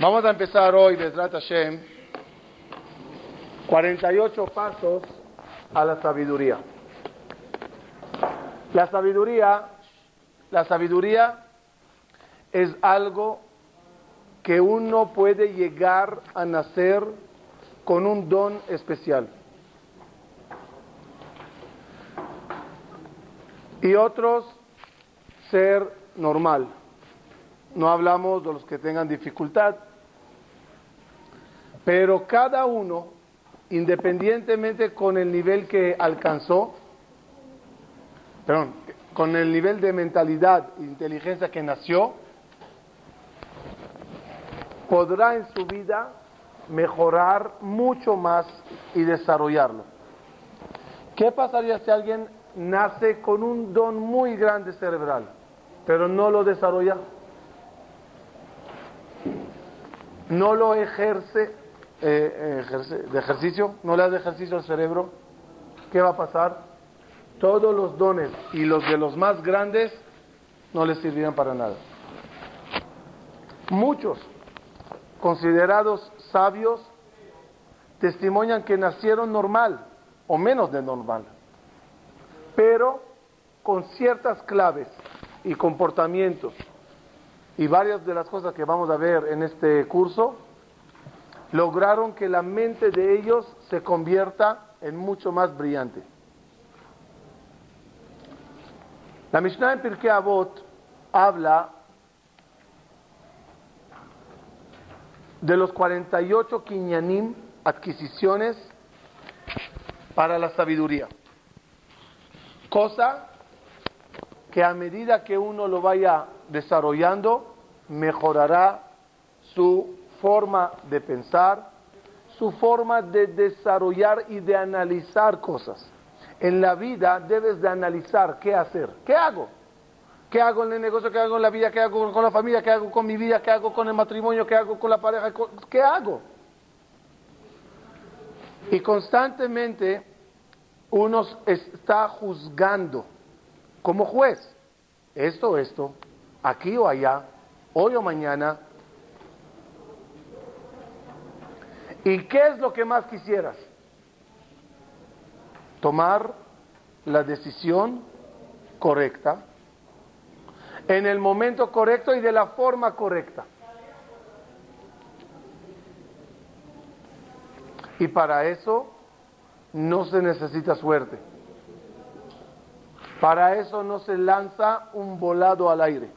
Vamos a empezar hoy, Besrat Hashem, 48 pasos a la sabiduría. La sabiduría, la sabiduría es algo que uno puede llegar a nacer con un don especial. Y otros ser normal. No hablamos de los que tengan dificultad, pero cada uno, independientemente con el nivel que alcanzó, perdón, con el nivel de mentalidad e inteligencia que nació, podrá en su vida mejorar mucho más y desarrollarlo. ¿Qué pasaría si alguien nace con un don muy grande cerebral, pero no lo desarrolla? No lo ejerce eh, de ejercicio, no le das ejercicio al cerebro, ¿qué va a pasar? Todos los dones y los de los más grandes no les sirvirán para nada. Muchos considerados sabios testimonian que nacieron normal o menos de normal, pero con ciertas claves y comportamientos y varias de las cosas que vamos a ver en este curso lograron que la mente de ellos se convierta en mucho más brillante. La Mishnah en Pirkei Avot habla de los 48 kinyanim, adquisiciones para la sabiduría. Cosa que a medida que uno lo vaya desarrollando, mejorará su forma de pensar, su forma de desarrollar y de analizar cosas. En la vida debes de analizar qué hacer, qué hago, qué hago en el negocio, qué hago en la vida, qué hago con la familia, qué hago con mi vida, qué hago con el matrimonio, qué hago con la pareja, qué hago. Y constantemente uno está juzgando como juez, esto, esto, aquí o allá, hoy o mañana, ¿Y qué es lo que más quisieras? Tomar la decisión correcta, en el momento correcto y de la forma correcta. Y para eso no se necesita suerte. Para eso no se lanza un volado al aire.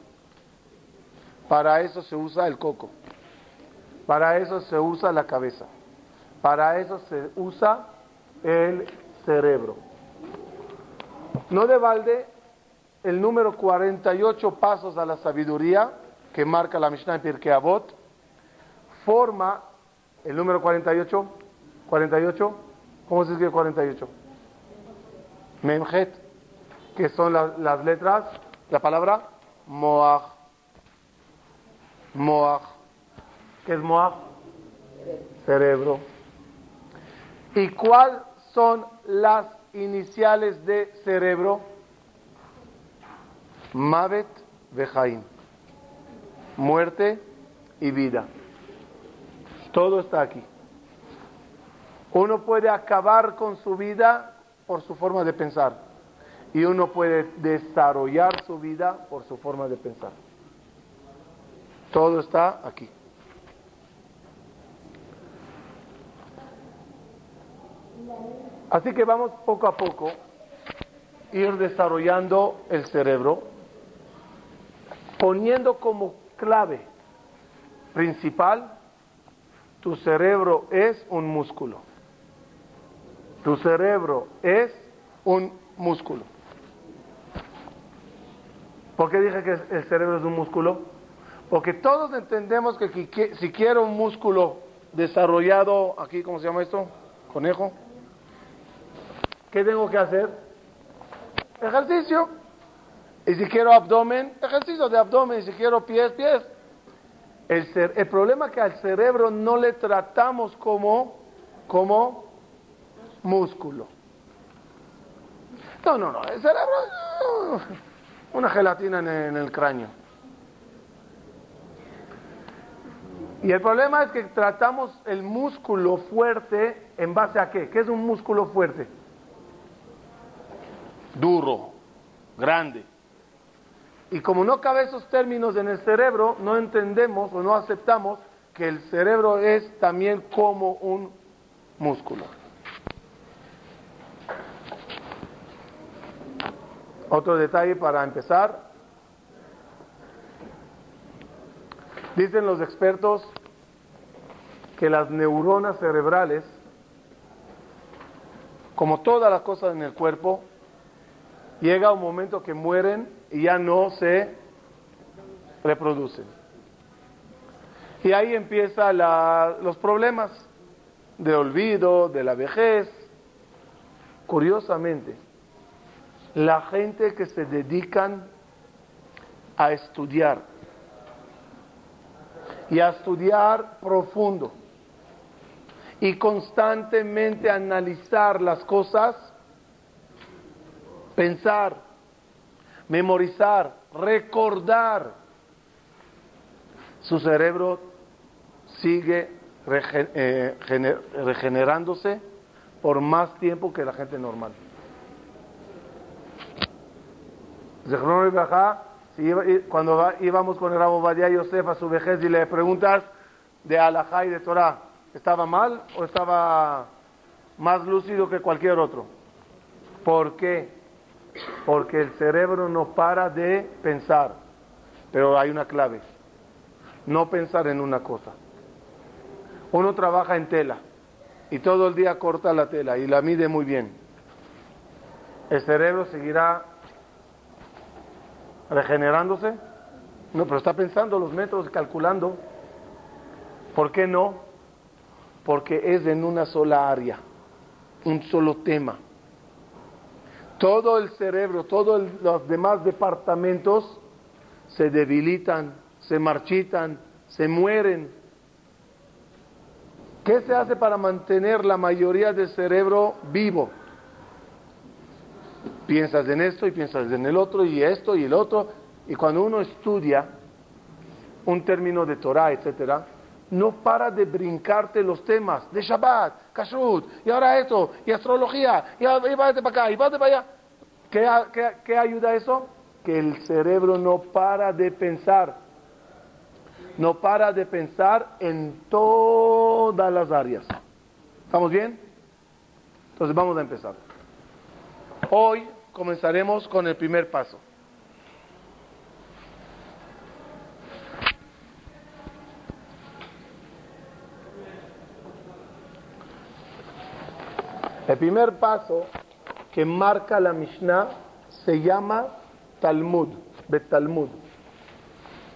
Para eso se usa el coco. Para eso se usa la cabeza. Para eso se usa el cerebro. No de balde el número 48 pasos a la sabiduría que marca la Mishnah en Pirkei Avot forma el número 48 48 ¿cómo se escribe 48? Memjet que son las letras la palabra Moach Moach ¿qué es Moach? cerebro ¿Y cuáles son las iniciales de cerebro? Mavet Vejaim. Muerte y vida. Todo está aquí. Uno puede acabar con su vida por su forma de pensar y uno puede desarrollar su vida por su forma de pensar. Todo está aquí. Así que vamos poco a poco ir desarrollando el cerebro, poniendo como clave principal, tu cerebro es un músculo. Tu cerebro es un músculo. ¿Por qué dije que el cerebro es un músculo? Porque todos entendemos que si quiero un músculo desarrollado, aquí, ¿cómo se llama esto? Conejo ¿Qué tengo que hacer? Ejercicio. Y si quiero abdomen, ejercicio de abdomen. Y si quiero pies, pies. El, problema es que al cerebro no le tratamos como, como músculo. No, no, no. El cerebro una gelatina en el cráneo. Y el problema es que tratamos el músculo fuerte en base a qué? ¿Qué es un músculo fuerte? Duro, grande. Y como no cabe esos términos en el cerebro, no entendemos o no aceptamos que el cerebro es también como un músculo. Otro detalle para empezar. Dicen los expertos que las neuronas cerebrales, como todas las cosas en el cuerpo, llega un momento que mueren y ya no se reproducen. Y ahí empiezan los problemas de olvido, de la vejez. Curiosamente, la gente que se dedican a estudiar y a estudiar profundo y constantemente analizar las cosas, pensar, memorizar, recordar, su cerebro sigue eh, regenerándose por más tiempo que la gente normal. Cuando íbamos con el Rabo Badia Yosef a su vejez y le preguntas de Alajá y de Torah, ¿estaba mal o estaba más lúcido que cualquier otro? ¿Por qué? Porque el cerebro no para de pensar. Pero hay una clave. No pensar en una cosa. Uno trabaja en tela y todo el día corta la tela y la mide muy bien. El cerebro seguirá regenerándose. No, pero está pensando los metros, calculando. ¿Por qué no? Porque es en una sola área, un solo tema. Todo el cerebro, todos los demás departamentos se debilitan, se marchitan, se mueren. ¿Qué se hace para mantener la mayoría del cerebro vivo? Piensas en esto y piensas en el otro y esto y el otro. Y cuando uno estudia un término de Torah, etcétera, no para de brincarte los temas de Shabbat, Kashrut, y ahora esto, y astrología, y, y para acá, y vete para allá. ¿Qué, qué, qué ayuda eso? Que el cerebro no para de pensar. No para de pensar en todas las áreas. ¿Estamos bien? Entonces vamos a empezar. Hoy comenzaremos con el primer paso. El primer paso que marca la Mishnah se llama Talmud, Betalmud.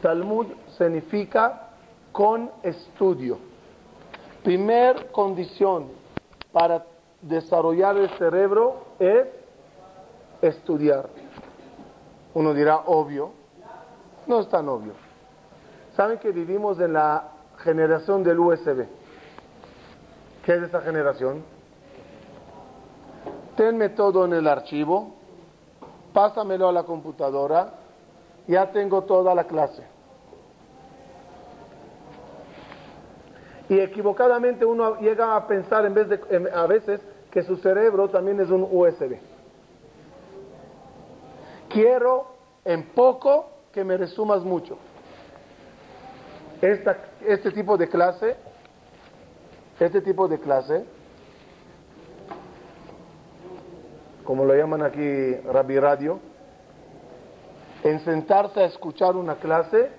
Talmud significa con estudio. Primer condición para desarrollar el cerebro es estudiar. Uno dirá obvio, no es tan obvio. ¿Saben que vivimos en la generación del USB? ¿Qué es esa generación? Tenme todo en el archivo, pásamelo a la computadora, ya tengo toda la clase. Y equivocadamente uno llega a pensar en vez de, a veces que su cerebro también es un USB. Quiero en poco que me resumas mucho. este tipo de clase, este tipo de clase, como lo llaman aquí Rabbi Radio, en sentarse a escuchar una clase,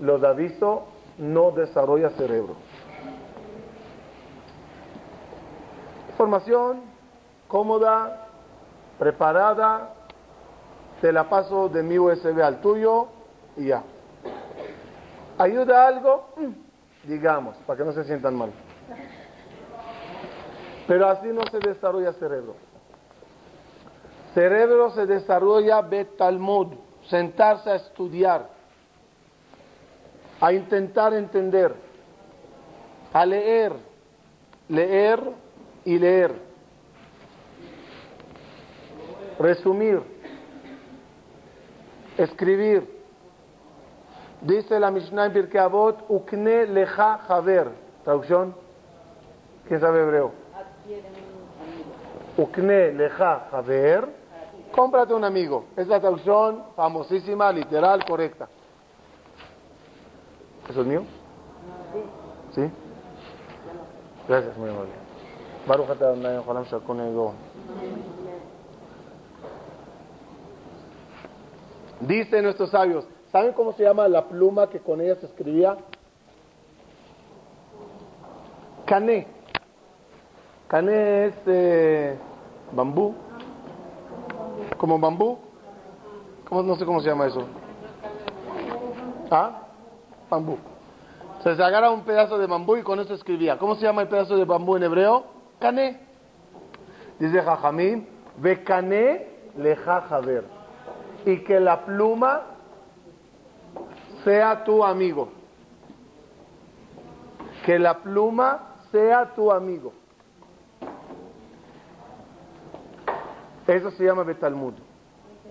los aviso, no desarrolla cerebro. Formación cómoda, preparada, te la paso de mi USB al tuyo y ya. ¿Ayuda algo? Mm, digamos, para que no se sientan mal. Pero así no se desarrolla cerebro. Cerebro se desarrolla betalmud, sentarse a estudiar, a intentar entender, a leer, leer y leer, resumir, escribir, Dice la Mishnah en Pirkei Avot, ukne leja haver. Traducción. ¿Quién sabe hebreo? Ukne leja haver. Cómprate un amigo. Es la traducción famosísima, literal, correcta. ¿Eso es mío? ¿Sí? Gracias, muy amable. Baruch Adonai, ego. Dicen nuestros sabios, ¿saben cómo se llama la pluma que con ella se escribía? Cané. Cané es eh, bambú. ¿Como bambú? ¿Cómo, no sé cómo se llama eso. ¿Ah? Bambú. Se agarra un pedazo de bambú y con eso escribía. ¿Cómo se llama el pedazo de bambú en hebreo? Cané. Dice Jajamín, ve cané le jajaver y que la pluma sea tu amigo. Que la pluma sea tu amigo. Eso se llama Betalmud.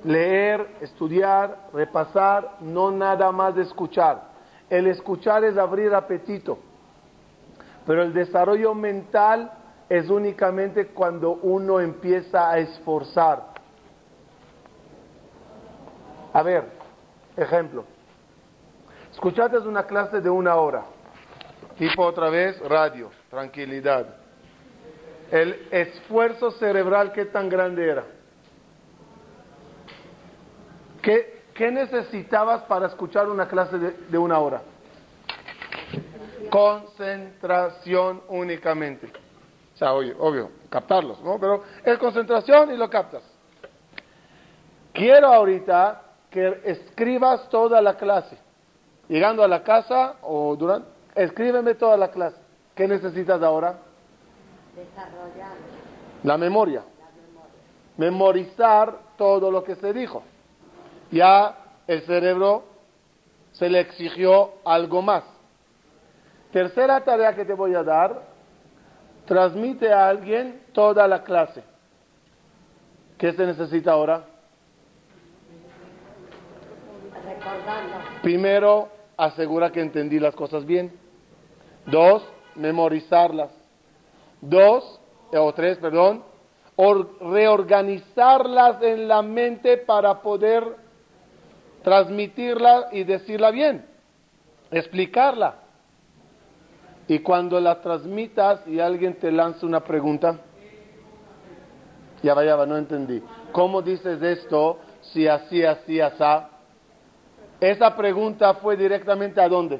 Leer, estudiar, repasar, no nada más de escuchar. El escuchar es abrir apetito. Pero el desarrollo mental es únicamente cuando uno empieza a esforzar a ver, ejemplo. Escuchaste una clase de una hora, tipo otra vez radio, tranquilidad. El esfuerzo cerebral, ¿qué tan grande era? ¿Qué, qué necesitabas para escuchar una clase de, de una hora? Concentración únicamente. O sea, obvio, obvio, captarlos, ¿no? Pero es concentración y lo captas. Quiero ahorita que escribas toda la clase. Llegando a la casa o durante, escríbeme toda la clase. ¿Qué necesitas ahora? Desarrollar. La memoria. Memorizar todo lo que se dijo. Ya el cerebro se le exigió algo más. Tercera tarea que te voy a dar, transmite a alguien toda la clase. ¿Qué se necesita ahora? Primero, asegura que entendí las cosas bien. Dos, memorizarlas. Dos, eh, o tres, perdón, reorganizarlas en la mente para poder transmitirla y decirla bien, explicarla. Y cuando la transmitas y alguien te lanza una pregunta, ya vaya, no entendí. ¿Cómo dices esto si así, así, así? Esa pregunta fue directamente a dónde?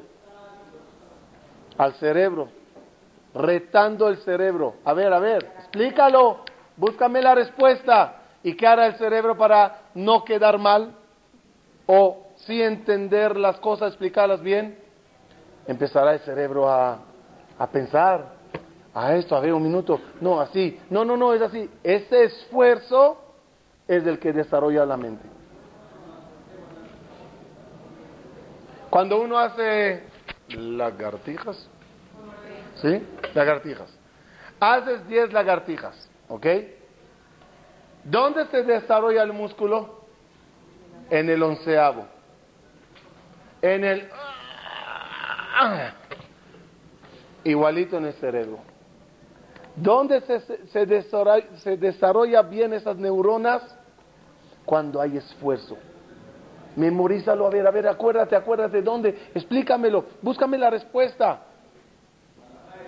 Al cerebro. Retando el cerebro. A ver, a ver, explícalo. Búscame la respuesta. ¿Y qué hará el cerebro para no quedar mal? O sí entender las cosas, explicarlas bien. Empezará el cerebro a, a pensar. A esto, a ver, un minuto. No, así. No, no, no, es así. Ese esfuerzo es el que desarrolla la mente. Cuando uno hace lagartijas, ¿sí? Lagartijas. Haces 10 lagartijas, ¿ok? ¿Dónde se desarrolla el músculo? En el onceavo. En el... Igualito en el cerebro. ¿Dónde se, se, desarrolla, se desarrolla bien esas neuronas? Cuando hay esfuerzo. Memorízalo, a ver, a ver, acuérdate, acuérdate, ¿dónde? Explícamelo, búscame la respuesta.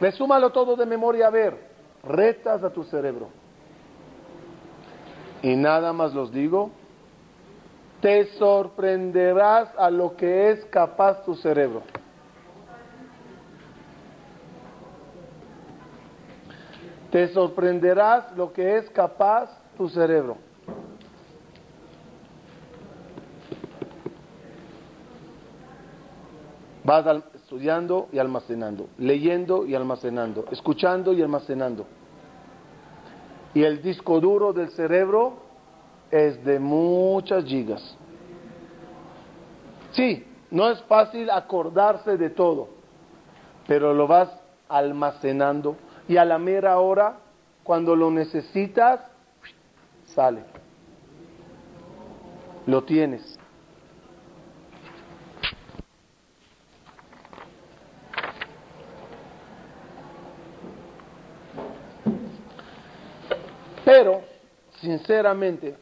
Resúmalo todo de memoria, a ver. Retas a tu cerebro. Y nada más los digo, te sorprenderás a lo que es capaz tu cerebro. Te sorprenderás lo que es capaz tu cerebro. Vas estudiando y almacenando, leyendo y almacenando, escuchando y almacenando. Y el disco duro del cerebro es de muchas gigas. Sí, no es fácil acordarse de todo, pero lo vas almacenando y a la mera hora, cuando lo necesitas, sale. Lo tienes. Pero, sinceramente,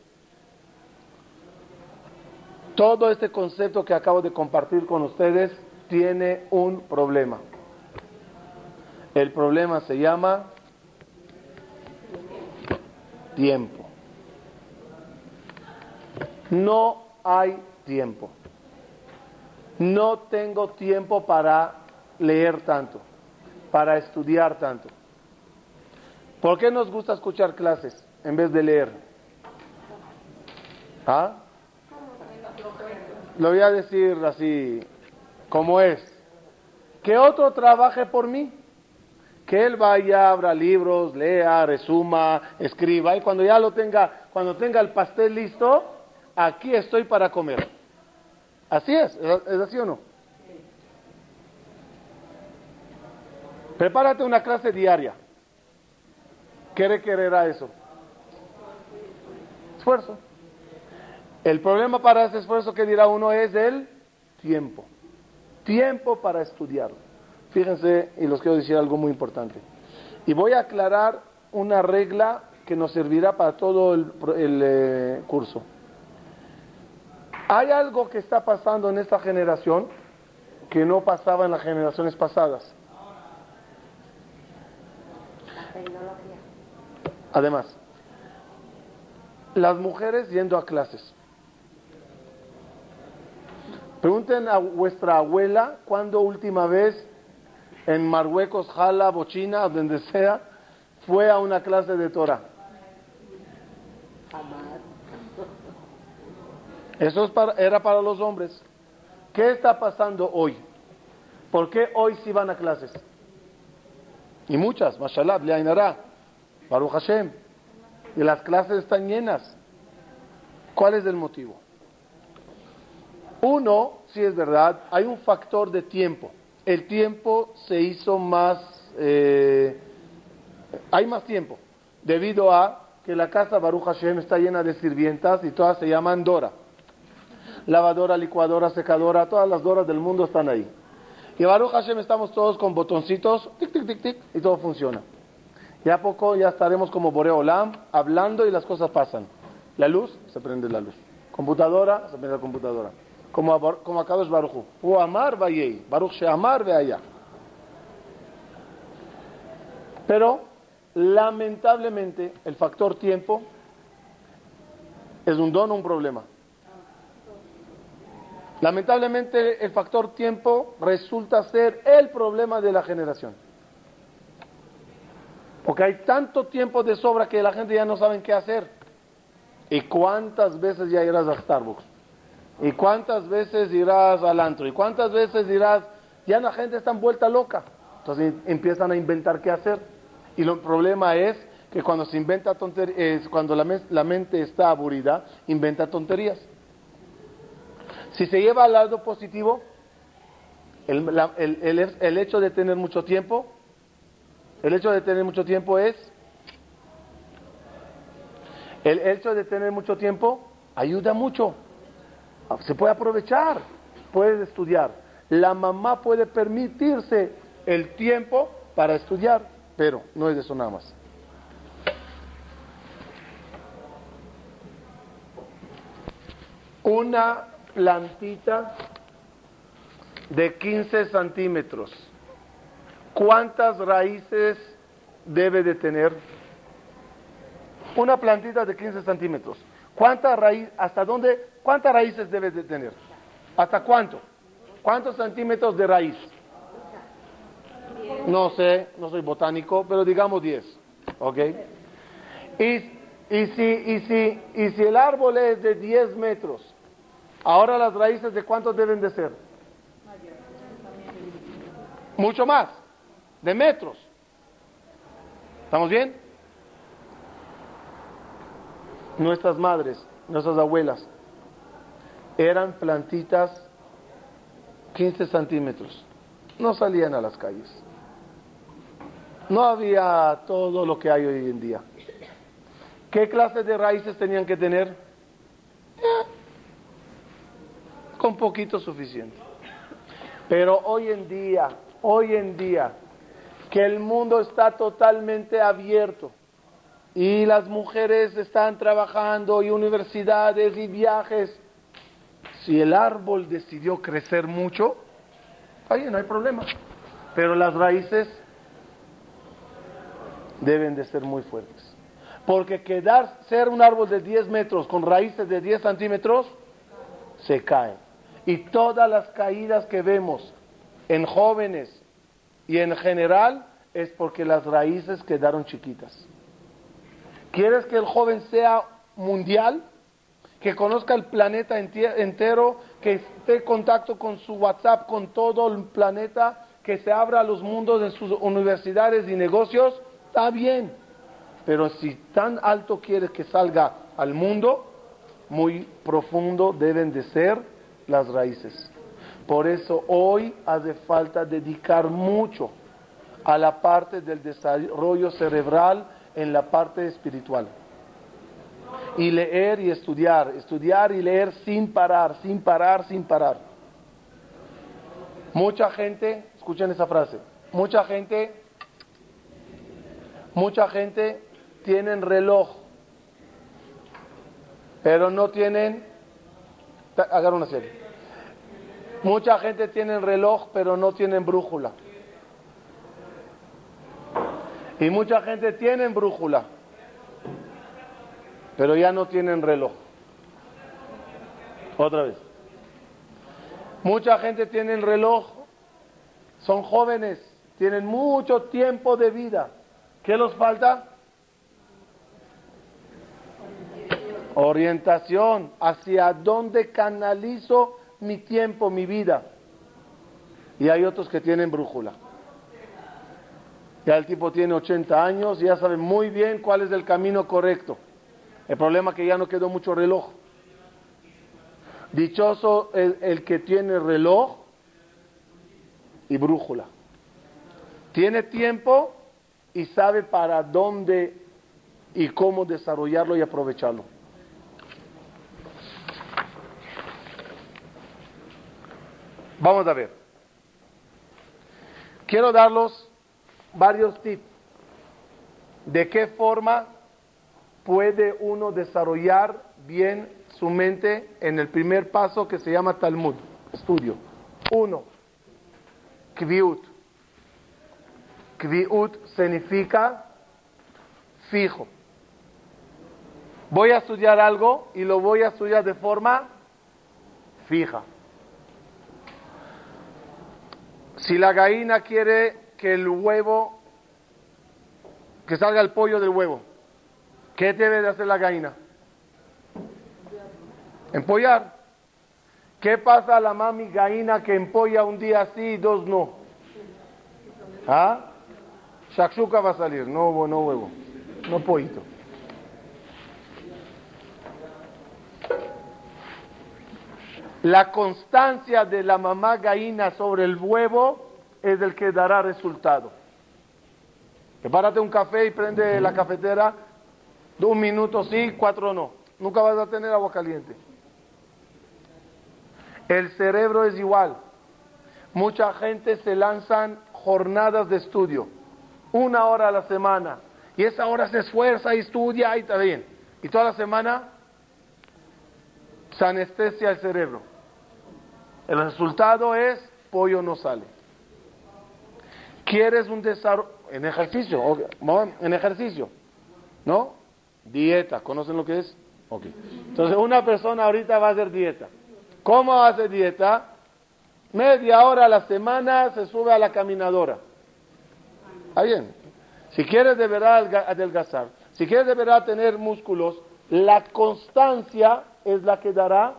todo este concepto que acabo de compartir con ustedes tiene un problema. El problema se llama tiempo. No hay tiempo. No tengo tiempo para leer tanto, para estudiar tanto. ¿Por qué nos gusta escuchar clases en vez de leer? ¿Ah? Lo voy a decir así, como es. Que otro trabaje por mí. Que él vaya, abra libros, lea, resuma, escriba y cuando ya lo tenga, cuando tenga el pastel listo, aquí estoy para comer. Así es, ¿es así o no? Prepárate una clase diaria. ¿Qué requerirá eso? Esfuerzo. El problema para ese esfuerzo que dirá uno es el tiempo. Tiempo para estudiarlo. Fíjense, y los quiero decir algo muy importante. Y voy a aclarar una regla que nos servirá para todo el, eh, curso. Hay algo que está pasando en esta generación que no pasaba en las generaciones pasadas. Además, las mujeres yendo a clases. Pregunten a vuestra abuela cuándo última vez en Marruecos, Jala, Bochina, donde sea, fue a una clase de Torah. Eso era para los hombres. ¿Qué está pasando hoy? ¿Por qué hoy sí van a clases? Y muchas, mashallah, Ainara, Baruch Hashem. Y las clases están llenas. ¿Cuál es el motivo? Uno, si es verdad, hay un factor de tiempo. El tiempo se hizo más, eh, hay más tiempo, debido a que la casa Baruch Hashem está llena de sirvientas y todas se llaman Dora. Lavadora, licuadora, secadora, todas las Doras del mundo están ahí. Y Baruch Hashem estamos todos con botoncitos, tic, tic, tic, tic, y todo funciona. Ya poco ya estaremos como Boreolam, hablando y las cosas pasan. La luz, se prende la luz. Computadora, se prende la computadora. Como, como es Baruch. O amar vayei. Baruch amar ve allá. Pero, lamentablemente, el factor tiempo es un don o un problema. Lamentablemente el factor tiempo resulta ser el problema de la generación. Porque hay tanto tiempo de sobra que la gente ya no sabe qué hacer. ¿Y cuántas veces ya irás a Starbucks? ¿Y cuántas veces irás al antro? ¿Y cuántas veces irás? Ya la gente está vuelta loca. Entonces empiezan a inventar qué hacer. Y el problema es que cuando se inventa tonterías, cuando la mente está aburrida, inventa tonterías. Si se lleva al lado positivo, el, hecho de tener mucho tiempo, el hecho de tener mucho tiempo es, el hecho de tener mucho tiempo ayuda mucho. Se puede aprovechar, puede estudiar. La mamá puede permitirse el tiempo para estudiar, pero no es eso nada más. Una plantita de 15 centímetros, ¿cuántas raíces debe de tener? Una plantita de 15 centímetros. ¿Cuántas raíces, hasta dónde, cuántas raíces debe de tener? ¿Hasta cuánto? ¿Cuántos centímetros de raíz? No sé, no soy botánico, pero digamos 10. ¿Ok? Y, y, si, y, si, y si el árbol es de 10 metros, Ahora las raíces de cuántos deben de ser? Mucho más, de metros. ¿Estamos bien? Nuestras madres, nuestras abuelas, eran plantitas 15 centímetros. No salían a las calles. No había todo lo que hay hoy en día. ¿Qué clase de raíces tenían que tener? con poquito suficiente. Pero hoy en día, hoy en día, que el mundo está totalmente abierto, y las mujeres están trabajando y universidades y viajes. Si el árbol decidió crecer mucho, ahí no hay problema. Pero las raíces deben de ser muy fuertes. Porque quedar, ser un árbol de 10 metros con raíces de 10 centímetros, se cae. Y todas las caídas que vemos en jóvenes y en general es porque las raíces quedaron chiquitas. ¿Quieres que el joven sea mundial? Que conozca el planeta entero, que esté en contacto con su WhatsApp, con todo el planeta, que se abra los mundos en sus universidades y negocios, está bien. Pero si tan alto quiere que salga al mundo, muy profundo deben de ser las raíces. Por eso hoy hace falta dedicar mucho a la parte del desarrollo cerebral en la parte espiritual. Y leer y estudiar, estudiar y leer sin parar, sin parar, sin parar. Mucha gente, escuchen esa frase, mucha gente, mucha gente tienen reloj, pero no tienen, hagan una serie. Mucha gente tiene reloj, pero no tienen brújula. Y mucha gente tiene brújula, pero ya no tienen reloj. Otra vez. Mucha gente tiene reloj, son jóvenes, tienen mucho tiempo de vida. ¿Qué los falta? Orientación, hacia dónde canalizo mi tiempo, mi vida. Y hay otros que tienen brújula. Ya el tipo tiene 80 años y ya sabe muy bien cuál es el camino correcto. El problema es que ya no quedó mucho reloj. Dichoso el, el que tiene reloj y brújula. Tiene tiempo y sabe para dónde y cómo desarrollarlo y aprovecharlo. Vamos a ver. Quiero darlos varios tips de qué forma puede uno desarrollar bien su mente en el primer paso que se llama Talmud, estudio. Uno, Kviut. Kviut significa fijo. Voy a estudiar algo y lo voy a estudiar de forma fija. Si la gallina quiere que el huevo, que salga el pollo del huevo, ¿qué debe de hacer la gallina? Empollar. ¿Qué pasa a la mami gallina que empolla un día sí y dos no? ¿Ah? Shakshuka va a salir, no, no huevo, no pollito. La constancia de la mamá gallina sobre el huevo es el que dará resultado. Prepárate un café y prende la cafetera, un minuto sí, cuatro no. Nunca vas a tener agua caliente. El cerebro es igual. Mucha gente se lanzan jornadas de estudio, una hora a la semana, y esa hora se esfuerza y estudia y está bien. Y toda la semana se anestesia el cerebro. El resultado es pollo no sale. ¿Quieres un desarrollo? En ejercicio, en ejercicio, ¿no? Dieta, ¿conocen lo que es? Ok. Entonces una persona ahorita va a hacer dieta. ¿Cómo hace dieta? Media hora a la semana se sube a la caminadora. ¿Está? Si quieres de verdad adelgazar, si quieres de verdad tener músculos, la constancia es la que dará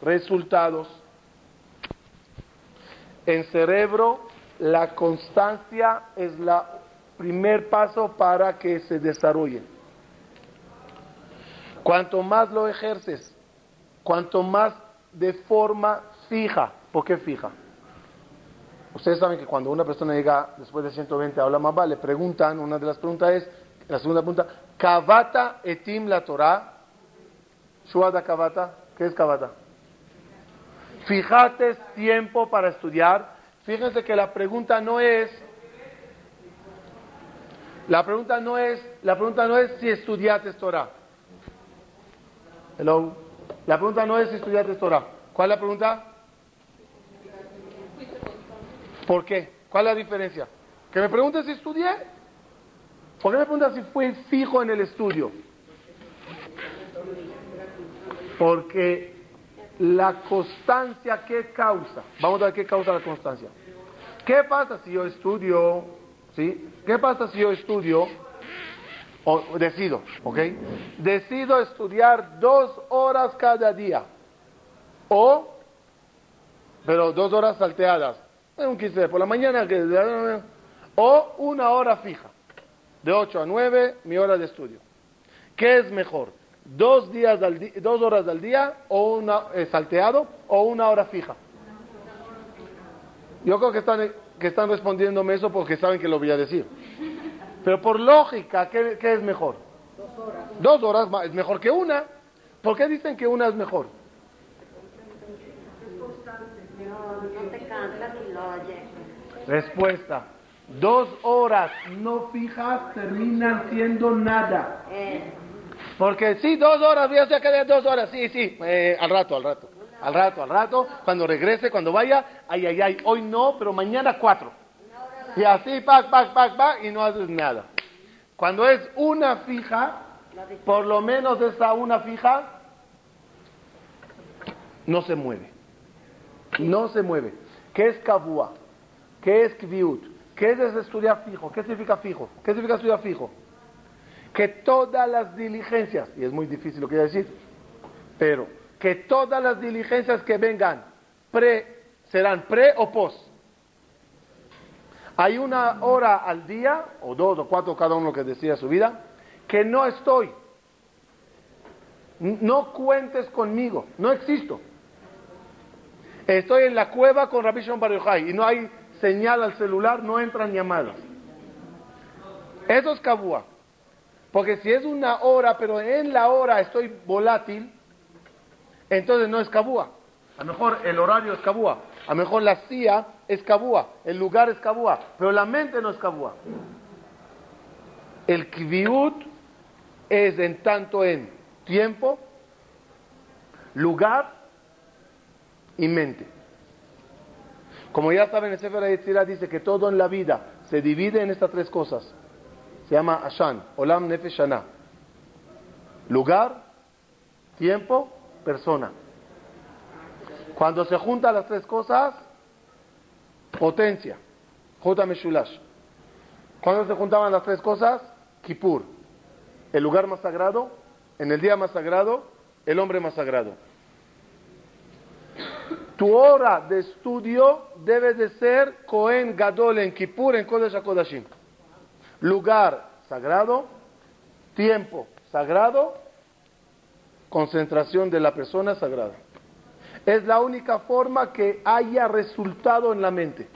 resultados. En cerebro, la constancia es el primer paso para que se desarrolle. Cuanto más lo ejerces, cuanto más de forma fija, ¿por qué fija? Ustedes saben que cuando una persona llega después de 120 a más le preguntan, una de las preguntas es, la segunda pregunta, Kavata etim la Torah, Shuada Kavata, ¿qué es Kavata? Fíjate tiempo para estudiar. Fíjense que la pregunta no es, La pregunta no es, la pregunta no es si estudiaste Torah. Hello. La pregunta no es si estudiaste Torah. ¿Cuál es la pregunta? ¿Por qué? ¿Cuál es la diferencia? Que me preguntes si estudié. ¿Por qué me preguntas si fui fijo en el estudio? Porque la constancia, ¿qué causa? Vamos a ver qué causa la constancia. ¿Qué pasa si yo estudio? ¿Sí? ¿Qué pasa si yo estudio? O decido, ¿ok? Decido estudiar dos horas cada día. O, pero dos horas salteadas. Un 15 por la mañana, o una hora fija. De 8 a 9, mi hora de estudio. ¿Qué es mejor? ¿Dos, días al dos horas al día o una eh, salteado o una hora fija? Yo creo que están, que están respondiéndome eso porque saben que lo voy a decir. Pero por lógica, ¿qué, qué es mejor? Dos horas. Dos horas es mejor que una. ¿Por qué dicen que una es mejor? Respuesta. Dos horas no fijas terminan siendo nada. Eh. Porque sí, dos horas, voy a hacer que dos horas, sí, sí, eh, al rato, al rato, al rato, al rato, cuando regrese, cuando vaya, ay, ay, ay, hoy no, pero mañana cuatro. Y así, pac, pac, pac, pac, y no haces nada. Cuando es una fija, por lo menos esa una fija, no se mueve. No se mueve. ¿Qué es kabua? ¿Qué es kviut? ¿Qué es estudiar fijo? ¿Qué significa fijo? ¿Qué significa estudiar fijo? Que todas las diligencias, y es muy difícil lo que voy a decir, pero que todas las diligencias que vengan pre, serán pre o post. Hay una hora al día, o dos o cuatro, cada uno que decida su vida, que no estoy. No cuentes conmigo, no existo. Estoy en la cueva con Rabbi Bar y no hay señal al celular, no entran llamadas. Eso es cabúa. Porque si es una hora, pero en la hora estoy volátil, entonces no es cabúa. A lo mejor el horario es cabúa. A lo mejor la CIA es cabúa. El lugar es cabúa. Pero la mente no es cabúa. El kviut es en tanto en tiempo, lugar y mente. Como ya saben, el Sefer Yetzirah dice que todo en la vida se divide en estas tres cosas. Llama Ashan, Olam Nefesh Shana. Lugar, tiempo, persona. Cuando se juntan las tres cosas, potencia. Jota Meshulash. Cuando se juntaban las tres cosas, Kippur. El lugar más sagrado, en el día más sagrado, el hombre más sagrado. Tu hora de estudio debe de ser Cohen Gadol en Kippur, en Kodesh HaKodashim. Lugar sagrado, tiempo sagrado, concentración de la persona sagrada. Es la única forma que haya resultado en la mente.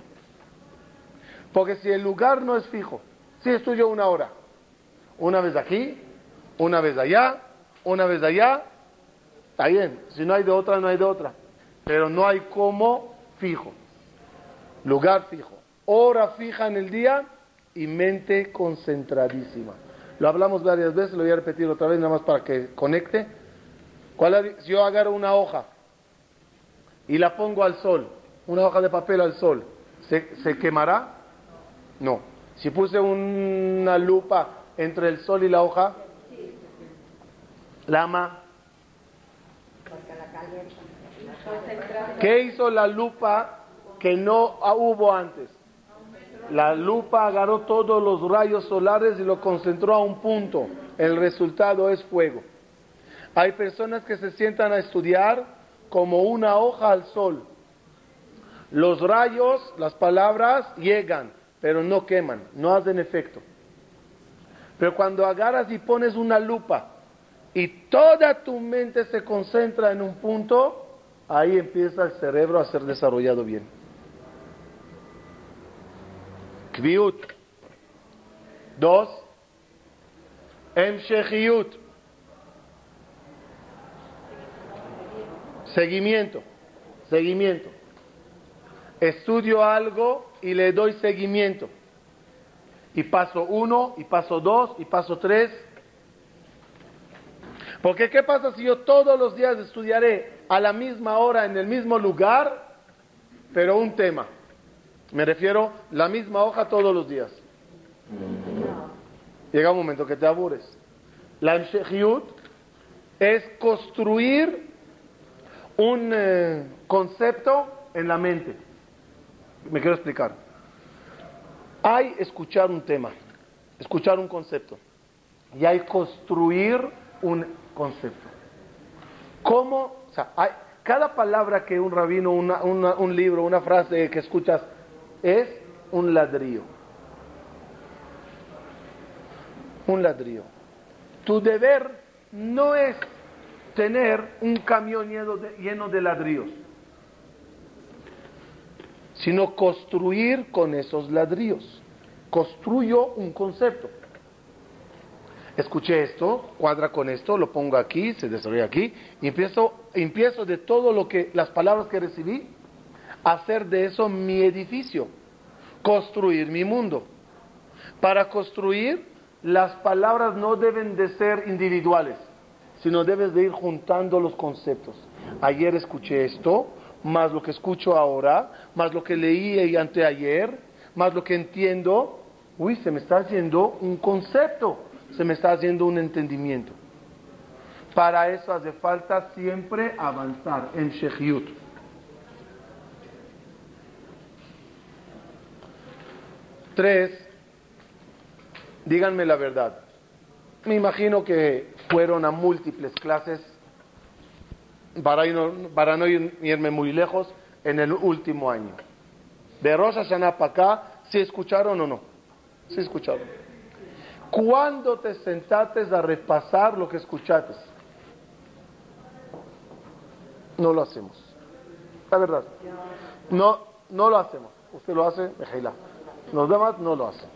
Porque si el lugar no es fijo, si estudio una hora, una vez aquí, una vez allá, una vez allá, está bien. Si no hay de otra, no hay de otra pero no hay como fijo, lugar fijo, hora fija en el día y mente concentradísima. Lo hablamos varias veces, lo voy a repetir otra vez nada más para que conecte. ¿Cuál si yo agarro una hoja y la pongo al sol, una hoja de papel al sol, ¿se, quemará? No. Si puse una lupa entre el sol y la hoja, lama. ¿Qué hizo la lupa que no hubo antes? La lupa agarró todos los rayos solares y lo concentró a un punto. El resultado es fuego. Hay personas que se sientan a estudiar como una hoja al sol. Los rayos, las palabras llegan, pero no queman, no hacen efecto. Pero cuando agarras y pones una lupa y toda tu mente se concentra en un punto, ahí empieza el cerebro a ser desarrollado bien. Kviut. Dos. Emshechiyut. Seguimiento. Seguimiento. Estudio algo y le doy seguimiento. y paso uno, y paso dos, y paso tres. Porque ¿qué pasa si yo todos los días estudiaré a la misma hora en el mismo lugar, pero un tema? Me refiero la misma hoja todos los días. Llega un momento que te aburres. La Mshechiyut es construir un eh, concepto en la mente. Me quiero explicar. Hay escuchar un tema, escuchar un concepto, y hay construir un concepto. ¿Cómo? Cada palabra que un rabino, un libro, una frase que escuchas es un ladrillo. Un ladrillo. Tu deber no es tener un camión lleno de, ladrillos, sino construir con esos ladrillos. Construyo un concepto. Escuché esto, cuadra con esto, lo pongo aquí, se desarrolla aquí, y empiezo, empiezo de todo lo que, las palabras que recibí, hacer de eso mi edificio, construir mi mundo. Para construir, las palabras no deben de ser individuales sino debes de ir juntando los conceptos. Ayer escuché esto, más lo que escucho ahora, más lo que leí anteayer, más lo que entiendo. Uy, se me está haciendo un concepto, se me está haciendo un entendimiento. Para eso hace falta siempre avanzar en Shechiut. Tres, díganme la verdad. Me imagino que fueron a múltiples clases, para no, irme muy lejos, en el último año. De Rosa Hashanah para acá, ¿sí escucharon o no? Sí escucharon. ¿Cuándo te sentaste a repasar lo que escuchaste? No lo hacemos. La verdad. No, no lo hacemos. Usted lo hace, Los demás no lo hacen.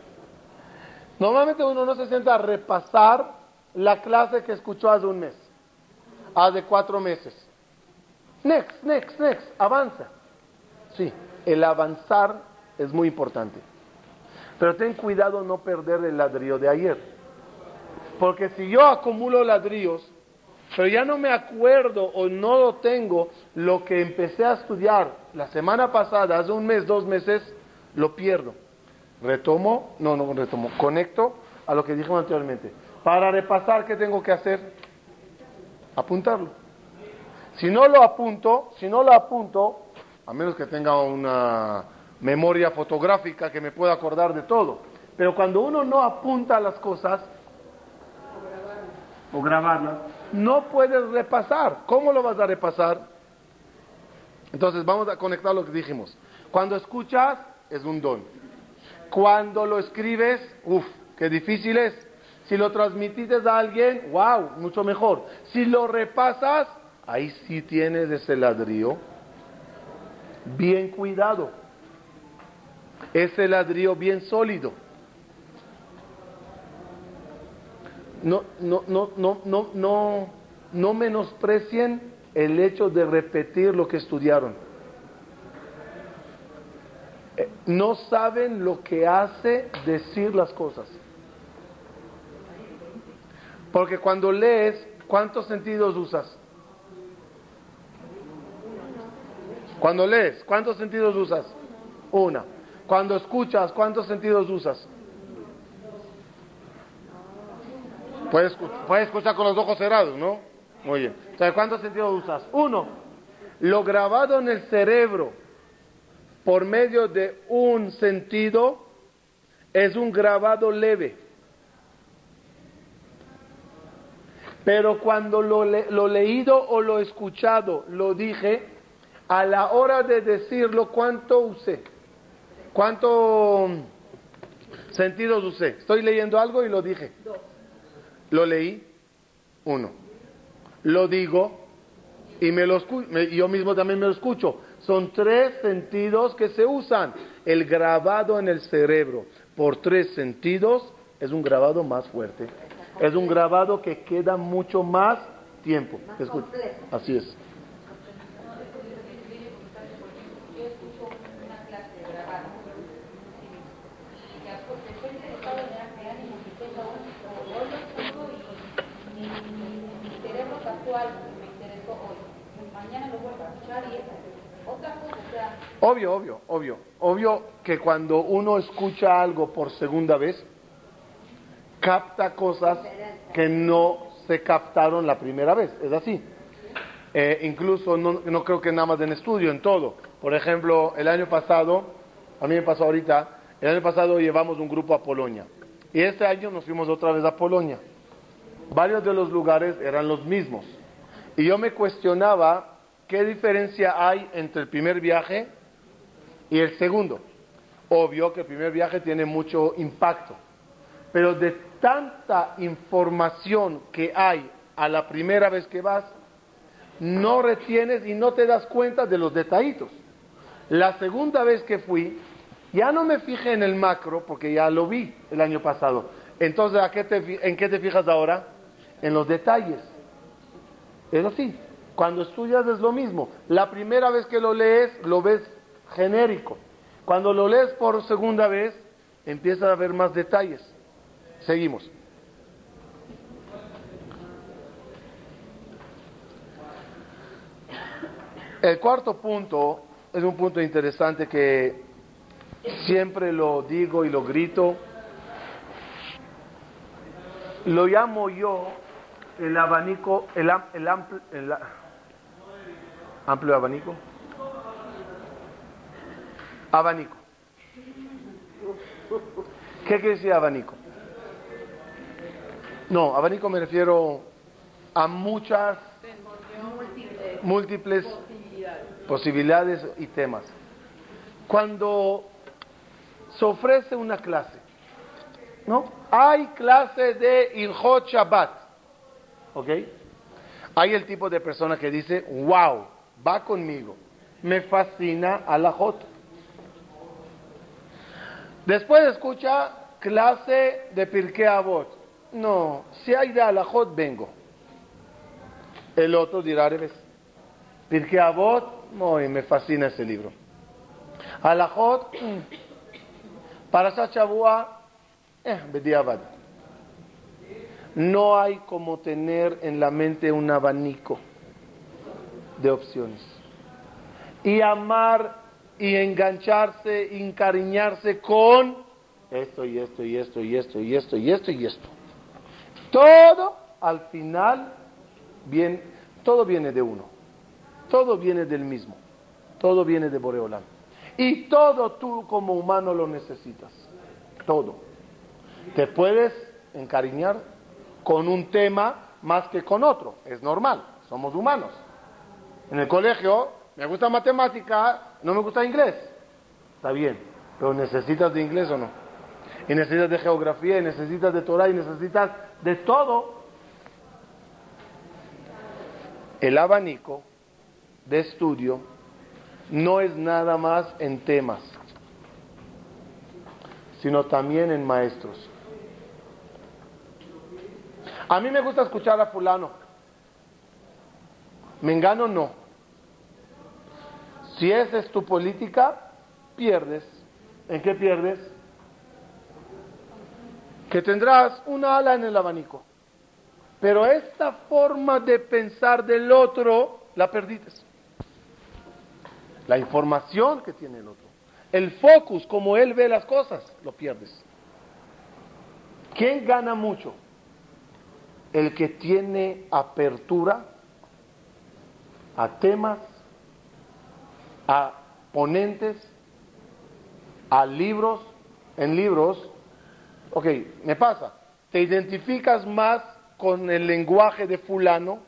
Normalmente uno no se sienta a repasar la clase que escuchó hace un mes, hace cuatro meses. Next, next, next, avanza. Sí, el avanzar es muy importante. Pero ten cuidado no perder el ladrillo de ayer. Porque si yo acumulo ladrillos, pero ya no me acuerdo o no lo tengo, lo que empecé a estudiar la semana pasada, hace un mes, dos meses, lo pierdo. Retomo, no, no retomo, conecto a lo que dijimos anteriormente. Para repasar, ¿qué tengo que hacer? Apuntarlo. Si no lo apunto, si no lo apunto, a menos que tenga una memoria fotográfica que me pueda acordar de todo, pero cuando uno no apunta las cosas o grabarlas, no puedes repasar. ¿Cómo lo vas a repasar? Entonces vamos a conectar lo que dijimos. Cuando escuchas, es un don. Cuando lo escribes, uff, qué difícil es. Si lo transmites a alguien, wow, mucho mejor. Si lo repasas, ahí sí tienes ese ladrillo bien cuidado. Ese ladrillo bien sólido. No, no, no, no, no, no, no menosprecien el hecho de repetir lo que estudiaron no saben lo que hace decir las cosas. Porque cuando lees, ¿cuántos sentidos usas? Cuando lees, ¿cuántos sentidos usas? Una. Cuando escuchas, ¿cuántos sentidos usas? Puedes, puedes escuchar con los ojos cerrados, ¿no? Muy bien. ¿cuántos sentidos usas? Uno. Lo grabado en el cerebro por medio de un sentido es un grabado leve. Pero cuando lo, lo, leído o lo escuchado lo dije, a la hora de decirlo, ¿cuánto usé? ¿Cuánto sentidos usé? Estoy leyendo algo y lo dije. Lo leí, uno. Lo digo y me lo yo mismo también me lo escucho. Son tres sentidos que se usan. El grabado en el cerebro por tres sentidos es un grabado más fuerte. Es un grabado que queda mucho más tiempo. Así es. Obvio, obvio, obvio. Obvio que cuando uno escucha algo por segunda vez, capta cosas que no se captaron la primera vez. Es así. Eh, incluso no, no, creo que nada más en estudio, en todo. Por ejemplo, el año pasado, a mí me pasó ahorita, el año pasado llevamos un grupo a Polonia. Y este año nos fuimos otra vez a Polonia. Varios de los lugares eran los mismos. Y yo me cuestionaba qué diferencia hay entre el primer viaje y el segundo. Obvio que el primer viaje tiene mucho impacto. Pero de tanta información que hay a la primera vez que vas, no retienes y no te das cuenta de los detallitos. La segunda vez que fui, ya no me fijé en el macro porque ya lo vi el año pasado. Entonces, ¿a qué te, ¿en qué te fijas ahora? En los detalles. Es así. Cuando estudias es lo mismo. La primera vez que lo lees, lo ves genérico. Cuando lo lees por segunda vez, empieza a ver más detalles. Seguimos. El cuarto punto es un punto interesante que siempre lo digo y lo grito. Lo llamo yo el abanico, el, el, el amplio abanico. Abanico. ¿Qué quiere decir abanico? No, abanico me refiero a muchas múltiples posibilidades y temas. Cuando se ofrece una clase, ¿no? Hay clase de Ilhot Shabbat, ¿ok? Hay el tipo de persona que dice, wow, va conmigo, me fascina Alajot. Después escucha clase de Pirkei Avot. No, si hay de Alajot, vengo. El otro dirá, ¿ves? Pirkei Avot, me fascina ese libro. Alajot, mm. para Sachabua, eh, Bediabad. No hay como tener en la mente un abanico de opciones. Y amar y engancharse, encariñarse con esto y esto y esto y esto y esto y esto y esto. Todo al final bien, todo viene de uno. Todo viene del mismo. Todo viene de Boreolán. Y todo tú como humano lo necesitas. Todo. Te puedes encariñar con un tema más que con otro. Es normal. Somos humanos. En el colegio me gusta matemática, no me gusta inglés. Está bien. Pero necesitas de inglés o no. Y necesitas de geografía, y necesitas de Torah, y necesitas de todo. El abanico de estudio no es nada más en temas, sino también en maestros. A mí me gusta escuchar a fulano. Me engano no. Si esa es tu política, pierdes. ¿En qué pierdes? Que tendrás una ala en el abanico. Pero esta forma de pensar del otro la perdites la información que tiene el otro, el focus, como él ve las cosas, lo pierdes. ¿Quién gana mucho? El que tiene apertura a temas, a ponentes, a libros, en libros. Ok, me pasa, te identificas más con el lenguaje de fulano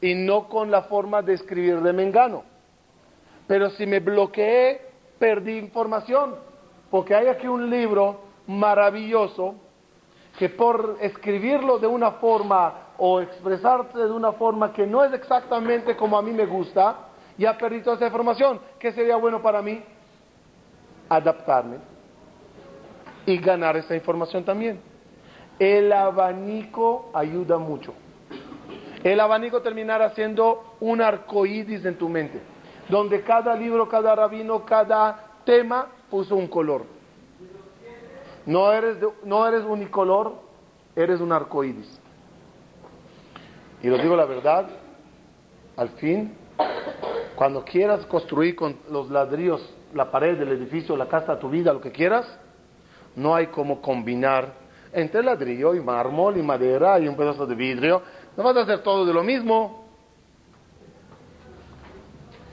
y no con la forma de escribir de Mengano. Pero si me bloqueé, perdí información. Porque hay aquí un libro maravilloso que por escribirlo de una forma o expresarte de una forma que no es exactamente como a mí me gusta, ya perdí toda esa información. ¿Qué sería bueno para mí? Adaptarme y ganar esa información también. El abanico ayuda mucho. El abanico terminará siendo un arcoíris en tu mente donde cada libro, cada rabino, cada tema puso un color. No eres, no eres unicolor, eres un arcoíris. Y lo digo la verdad, al fin, cuando quieras construir con los ladrillos la pared del edificio, la casa, tu vida, lo que quieras, no hay como combinar entre ladrillo y mármol y madera y un pedazo de vidrio. No vas a hacer todo de lo mismo.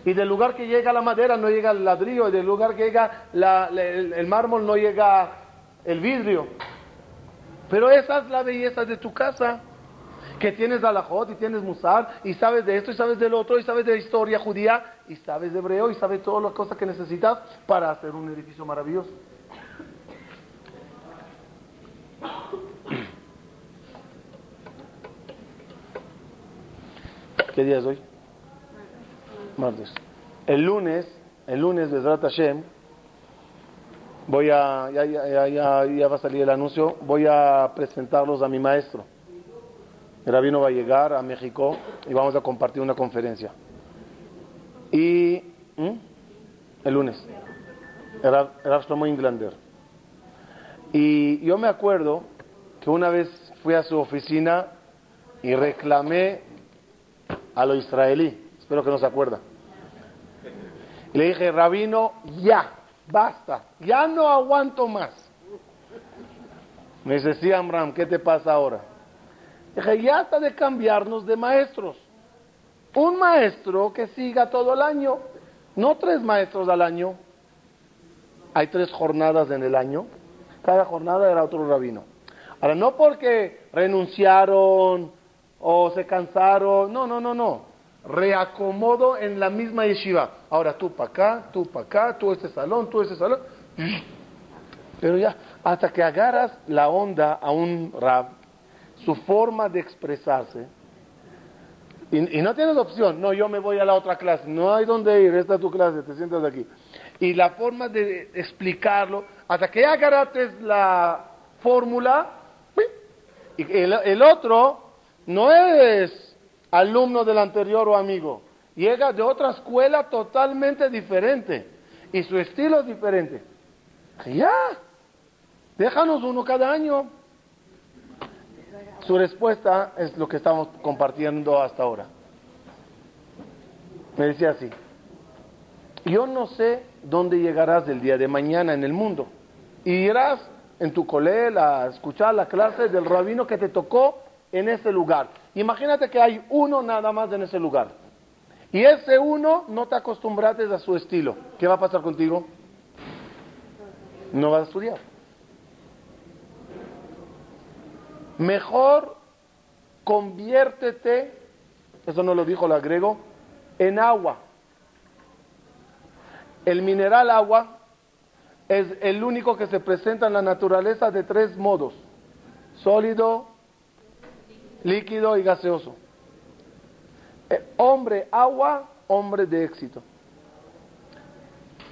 Y del lugar que llega la madera no llega el ladrillo, y del lugar que llega el, mármol no llega el vidrio. Pero esa es la belleza de tu casa, que tienes alajot y tienes musar, y sabes de esto y sabes del otro, y sabes de la historia judía, y sabes de hebreo, y sabes todas las cosas que necesitas para hacer un edificio maravilloso. ¿Qué día es hoy? Martes. El lunes, el lunes, de Hashem, voy a, ya, ya, ya, ya, va a salir el anuncio, voy a presentarlos a mi maestro. El rabino va a llegar a México y vamos a compartir una conferencia. Y el lunes, era Shlomo Inglander. Y yo me acuerdo que una vez fui a su oficina y reclamé a lo israelí. Espero que no se acuerda. le dije, rabino, ya, basta, ya no aguanto más. Me dice, sí, Amram, ¿qué te pasa ahora? Está de cambiarnos de maestros. Un maestro que siga todo el año, no tres maestros al año. Hay tres jornadas en el año cada jornada era otro rabino. Ahora, no porque renunciaron o se cansaron, no, no, no, no. Reacomodo en la misma yeshiva. Ahora tú para acá, tú para acá, tú este salón, tú este salón. Pero ya, hasta que agarras la onda a un rab, su forma de expresarse, y, y, no tienes opción, no, yo me voy a la otra clase, no hay dónde ir, esta es tu clase, te sientas aquí. Y la forma de explicarlo, hasta que ya agarraste la fórmula, y el, otro no es alumno del anterior o amigo, llega de otra escuela totalmente diferente. Y su estilo es diferente. Ya, déjanos uno cada año. Su respuesta es lo que estamos compartiendo hasta ahora. Me decía así, yo no sé dónde llegarás del día de mañana en el mundo. Y irás en tu colegio a escuchar la clase del rabino que te tocó en ese lugar. Imagínate que hay uno nada más en ese lugar. Y ese uno no te acostumbraste a su estilo. ¿Qué va a pasar contigo? No vas a estudiar. Mejor conviértete, eso no lo dijo la griego, en agua. El mineral agua es el único que se presenta en la naturaleza de tres modos, sólido, líquido y gaseoso. Eh, hombre agua, hombre de éxito.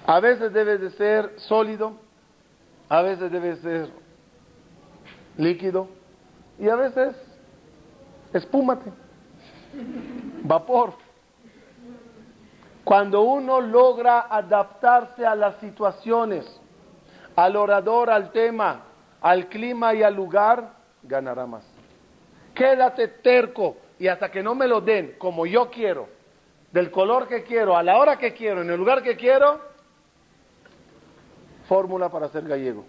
A veces debe de ser sólido, a veces debe ser líquido y a veces espúmate, vapor. Cuando uno logra adaptarse a las situaciones, al orador, al tema, al clima y al lugar, ganará más. Quédate terco y hasta que no me lo den como yo quiero, del color que quiero, a la hora que quiero, en el lugar que quiero, fórmula para ser gallego.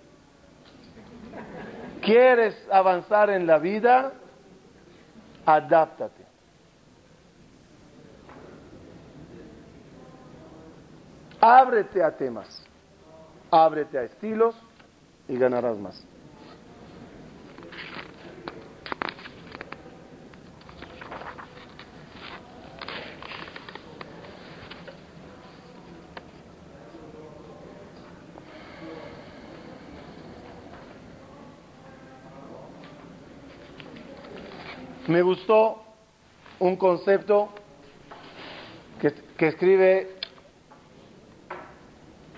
¿Quieres avanzar en la vida? Adáptate. Ábrete a temas, ábrete a estilos y ganarás más. Me gustó un concepto que, escribe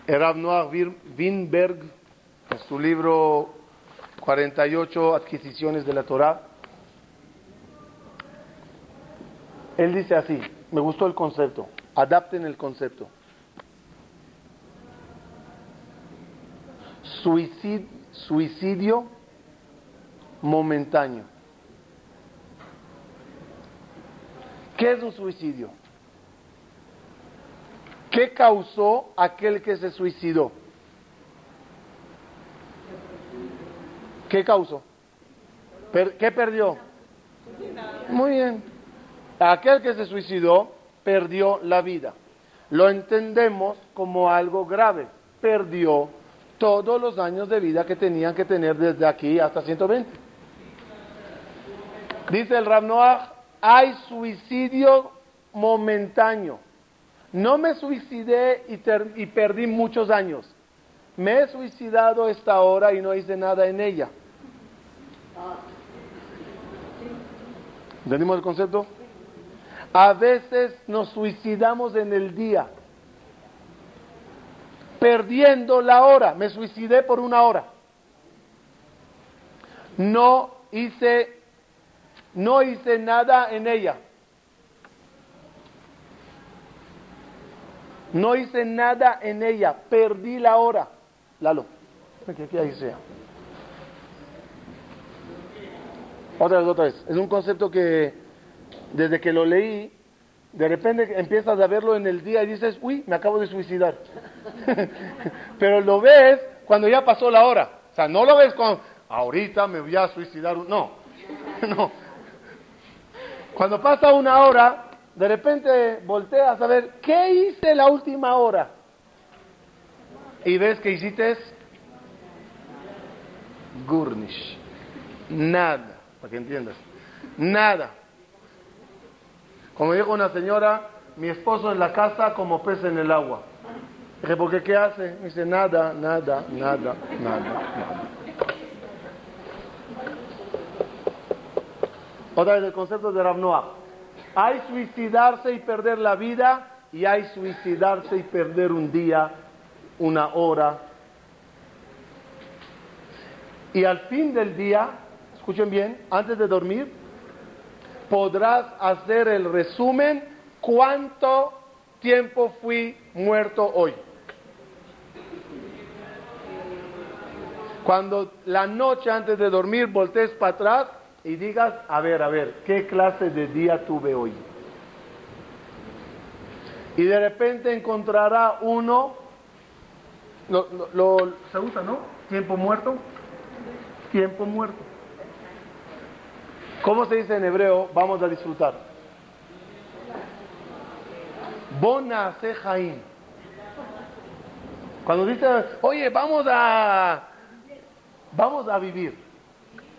Erav Noah Winberg, en su libro 48 Adquisiciones de la Torah, él dice así, me gustó el concepto, adapten el concepto. Suicidio momentáneo. ¿Qué es un suicidio? ¿Qué causó aquel que se suicidó? ¿Qué causó? ¿Qué perdió? Muy bien. Aquel que se suicidó perdió la vida. Lo entendemos como algo grave. Perdió todos los años de vida que tenían que tener desde aquí hasta 120. Dice el Rab Noah, hay suicidio momentáneo. No me suicidé y, perdí muchos años. Me he suicidado esta hora y no hice nada en ella. ¿Entendimos el concepto? A veces nos suicidamos en el día, perdiendo la hora. Me suicidé por una hora. No hice, no hice nada en ella. No hice nada en ella, perdí la hora. Lalo, que ahí sea. Otra vez, otra vez. Es un concepto que desde que lo leí, de repente empiezas a verlo en el día y dices, uy, me acabo de suicidar. Pero lo ves cuando ya pasó la hora. O sea, no lo ves cuando, ahorita me voy a suicidar. No, no. Cuando pasa una hora, de repente volteas a ver, ¿qué hice la última hora? Y ves que hiciste Gurnish. Nada para que entiendas. Nada. Como dijo una señora, mi esposo en la casa como pez en el agua. Dije, ¿por qué qué hace? Me dice, nada, nada, nada, nada, nada. Otra vez el concepto de Rav Hay suicidarse y perder la vida y hay suicidarse y perder un día, una hora. Y al fin del día escuchen bien, antes de dormir, podrás hacer el resumen cuánto tiempo fui muerto hoy. Cuando la noche antes de dormir voltees para atrás y digas, a ver, a ver, ¿qué clase de día tuve hoy? Y de repente encontrará uno, lo, se usa, ¿no? Tiempo muerto, tiempo muerto. ¿Cómo se dice en hebreo? Vamos a disfrutar. Bona Jaim. Cuando dice, oye, vamos a, vamos a vivir.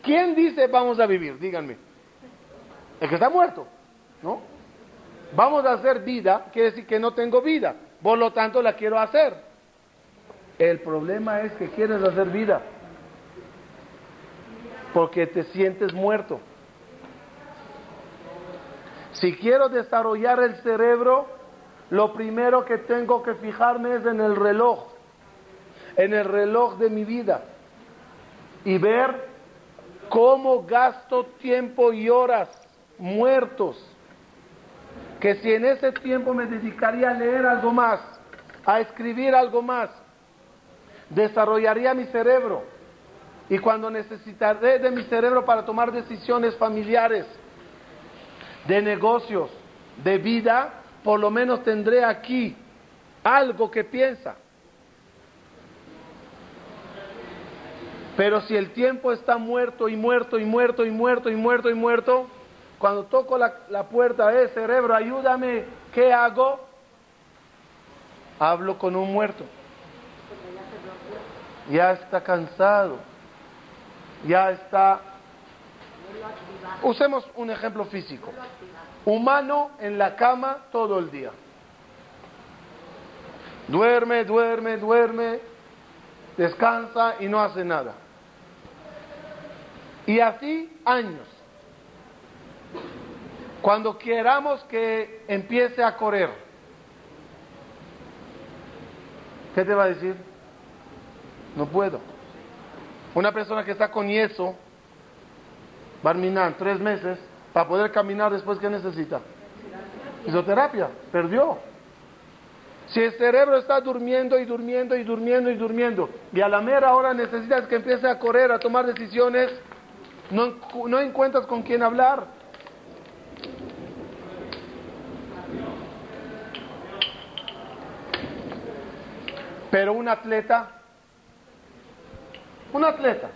¿Quién dice vamos a vivir? Díganme. El que está muerto, ¿no? Vamos a hacer vida, quiere decir que no tengo vida. Por lo tanto, la quiero hacer. El problema es que quieres hacer vida. Porque te sientes muerto. Si quiero desarrollar el cerebro, lo primero que tengo que fijarme es en el reloj, en el reloj de mi vida y ver cómo gasto tiempo y horas muertos, que si en ese tiempo me dedicaría a leer algo más, a escribir algo más, desarrollaría mi cerebro y cuando necesitaré de mi cerebro para tomar decisiones familiares, de negocios, de vida, por lo menos tendré aquí algo que piensa. Pero si el tiempo está muerto y muerto y muerto y muerto y muerto y muerto, cuando toco la, puerta, eh, cerebro, ayúdame, ¿qué hago? Hablo con un muerto. Ya está cansado. Ya está Usemos un ejemplo físico. Humano en la cama todo el día. Duerme, duerme, duerme, descansa y no hace nada. Y así años. Cuando queramos que empiece a correr, ¿qué te va a decir? No puedo. Una persona que está con yeso Barminan, tres meses, para poder caminar después, ¿qué necesita? Fisioterapia, perdió. Si el cerebro está durmiendo y durmiendo y durmiendo y durmiendo, y a la mera hora necesitas que empiece a correr, a tomar decisiones, no, no encuentras con quién hablar. Pero un atleta, un atleta,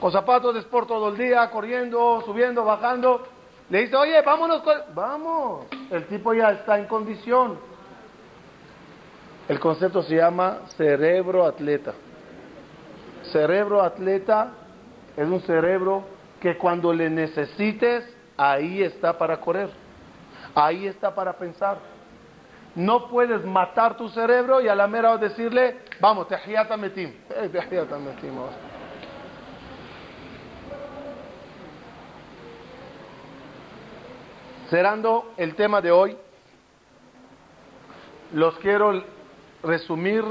con zapatos de sport todo el día, corriendo, subiendo, bajando, le dice, oye, vámonos, vamos, el tipo ya está en condición. El concepto se llama cerebro atleta. Cerebro atleta es un cerebro que cuando le necesites, ahí está para correr, ahí está para pensar. No puedes matar tu cerebro y a la mera decirle, vamos, te metim. Metim. Cerrando el tema de hoy, los quiero resumir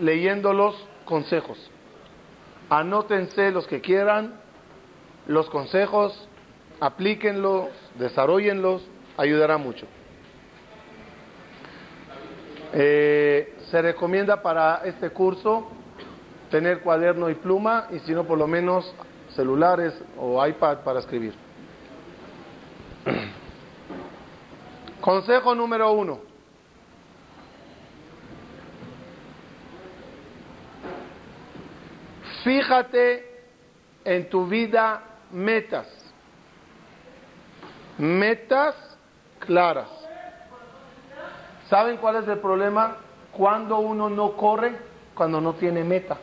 leyendo los consejos. Anótense los que quieran, los consejos, aplíquenlos, desarrollenlos, ayudará mucho. Eh, se recomienda para este curso tener cuaderno y pluma y si no por lo menos celulares o iPad para escribir. Consejo número uno. Fíjate en tu vida metas. Metas claras. ¿Saben cuál es el problema? Cuando uno no corre, cuando no tiene meta.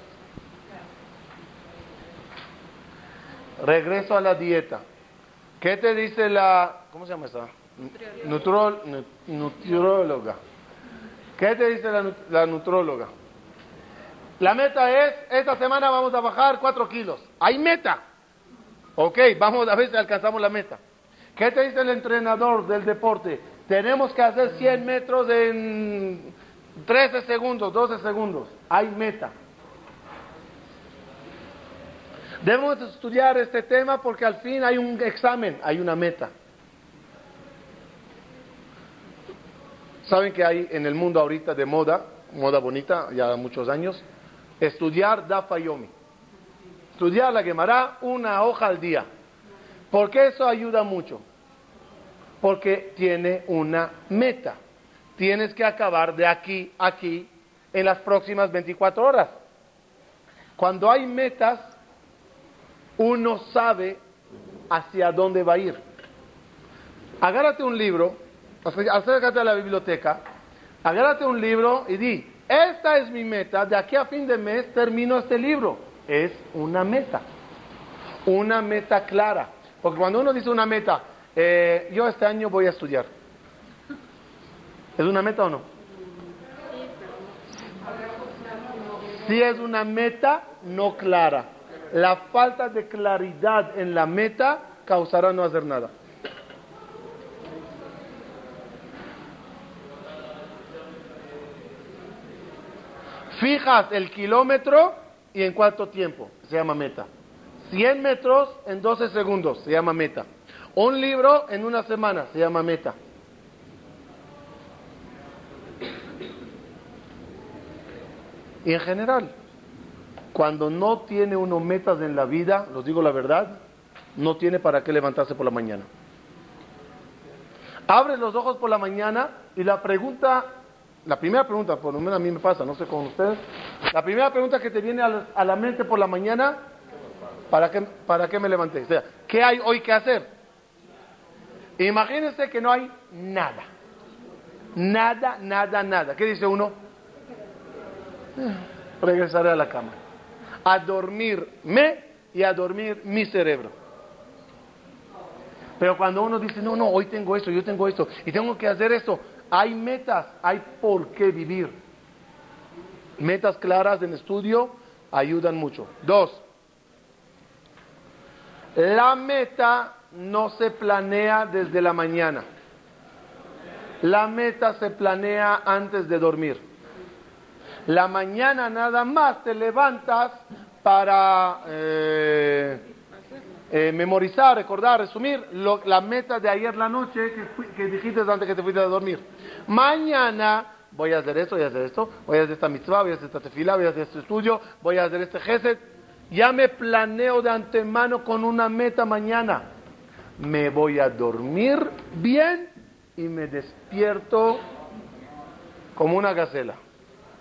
Regreso a la dieta. ¿Qué te dice la... ¿Cómo se llama esa? Nutrióloga. ¿Qué te dice la, la nutróloga? La meta es, esta semana vamos a bajar 4 kilos. Hay meta. Ok, vamos a ver si alcanzamos la meta. ¿Qué te dice el entrenador del deporte? Tenemos que hacer 100 metros en 13 segundos, 12 segundos. Hay meta. Debemos estudiar este tema porque al fin hay un examen, hay una meta. Saben que hay en el mundo ahorita de moda, moda bonita, ya muchos años, estudiar Dafa Yomi. Estudiar la Gemara una hoja al día. Porque eso ayuda mucho porque tiene una meta. Tienes que acabar de aquí a aquí en las próximas 24 horas. Cuando hay metas, uno sabe hacia dónde va a ir. Agárrate un libro, acércate a la biblioteca, agárrate un libro y di, esta es mi meta, de aquí a fin de mes termino este libro. Es una meta, una meta clara. Porque cuando uno dice una meta, eh, yo este año voy a estudiar. ¿Es una meta o no? Si es una meta no clara. La falta de claridad en la meta causará no hacer nada. Fijas el kilómetro y en cuánto tiempo se llama meta. 100 metros en 12 segundos se llama meta. Un libro en una semana se llama meta. Y en general, cuando no tiene uno metas en la vida, los digo la verdad, no tiene para qué levantarse por la mañana. Abre los ojos por la mañana y la pregunta, la primera pregunta, por lo menos a mí me pasa, no sé con ustedes, la primera pregunta que te viene a la, mente por la mañana, ¿para qué, ¿para qué me levanté? O sea, ¿qué hay hoy que hacer? Imagínense que no hay nada. Nada, nada, nada. ¿Qué dice uno? Regresaré a la cama. A dormirme y a dormir mi cerebro. Pero cuando uno dice, no, no, hoy tengo esto, yo tengo esto, y tengo que hacer esto, hay metas, hay por qué vivir. Metas claras en estudio ayudan mucho. Dos, la meta no se planea desde la mañana. La meta se planea antes de dormir. La mañana nada más te levantas para eh, eh, memorizar, recordar, resumir la meta de ayer la noche que, dijiste antes que te fuiste a dormir. Mañana voy a hacer esto, voy a hacer esto, voy a hacer esta mitzvah, voy a hacer esta tefila, voy a hacer este estudio, voy a hacer este geset. Ya me planeo de antemano con una meta mañana me voy a dormir bien y me despierto como una gacela.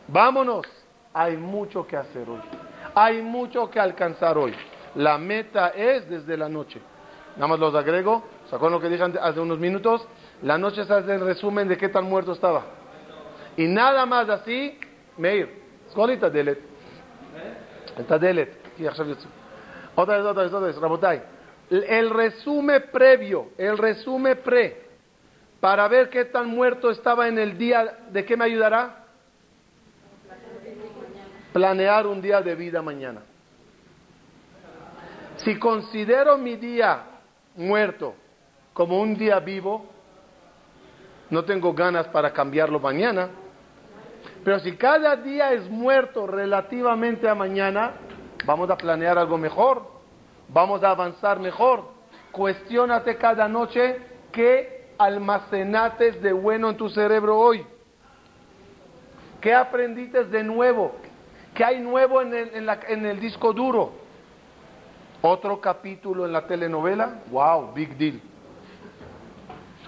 Vámonos. Hay mucho que hacer hoy. Hay mucho que alcanzar hoy. La meta es desde la noche. Nada más los agrego. ¿Se acuerdan lo que dije hace unos minutos? La noche es el resumen de qué tan muerto estaba. Y nada más así, Meir, escolita delet. Está delet. Otra vez, otra vez, otra vez. El resumen previo, el resumen pre, para ver qué tan muerto estaba en el día, ¿de qué me ayudará? Planear un día de vida mañana. Si considero mi día muerto como un día vivo, no tengo ganas para cambiarlo mañana. Pero si cada día es muerto relativamente a mañana, vamos a planear algo mejor, vamos a avanzar mejor. Cuestiónate cada noche qué almacenates de bueno en tu cerebro hoy. ¿Qué aprendiste de nuevo? ¿Qué hay nuevo en el, en el disco duro? Otro capítulo en la telenovela, wow, big deal.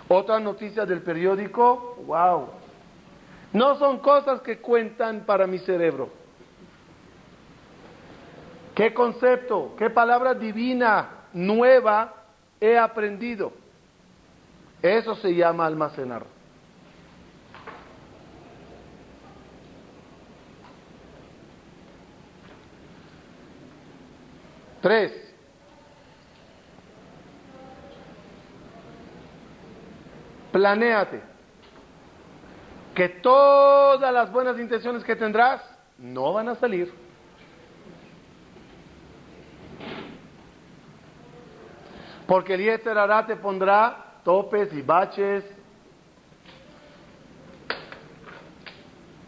Otra noticia del periódico, wow. No son cosas que cuentan para mi cerebro. ¿Qué concepto, qué palabra divina nueva he aprendido? Eso se llama almacenar. Tres. Planéate que todas las buenas intenciones que tendrás no van a salir. Porque el Yetzer hará te pondrá topes y baches.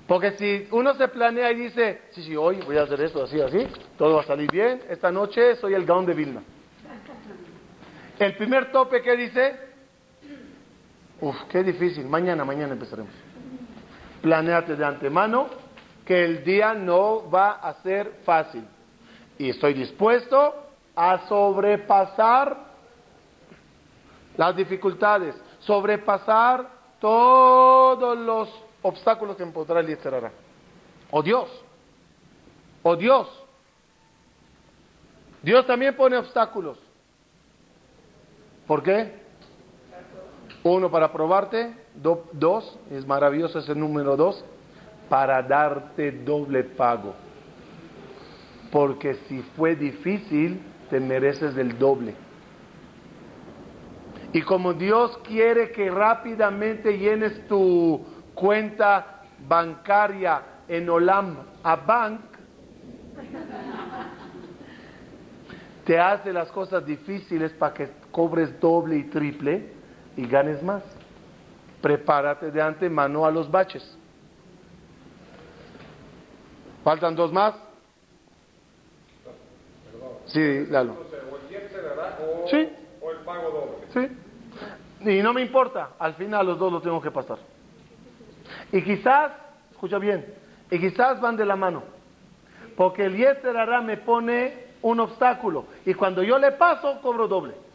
Porque si uno se planea y dice, sí, sí, hoy voy a hacer esto, así, así, todo va a salir bien, esta noche soy el Gaon de Vilna. El primer tope que dice, Uf, qué difícil. Mañana, mañana empezaremos. Planeate de antemano que el día no va a ser fácil. Y estoy dispuesto a sobrepasar las dificultades, sobrepasar todos los obstáculos que encontrará el Yetzerara. O Dios, o Dios. Dios también pone obstáculos. ¿Por qué? Uno, para probarte. dos, es maravilloso ese número dos, para darte doble pago. Porque si fue difícil, te mereces del doble. Y como Dios quiere que rápidamente llenes tu cuenta bancaria en Olam a Bank, te hace las cosas difíciles para que cobres doble y triple y ganes más. Prepárate de antemano a los baches. ¿Faltan dos más? Sí, Lalo. Sí. O el pago doble. Sí. Y no me importa, al final los dos lo tengo que pasar. Y quizás, escucha bien, y quizás van de la mano. Porque el Yeser me pone un obstáculo. Y cuando yo le paso, cobro doble.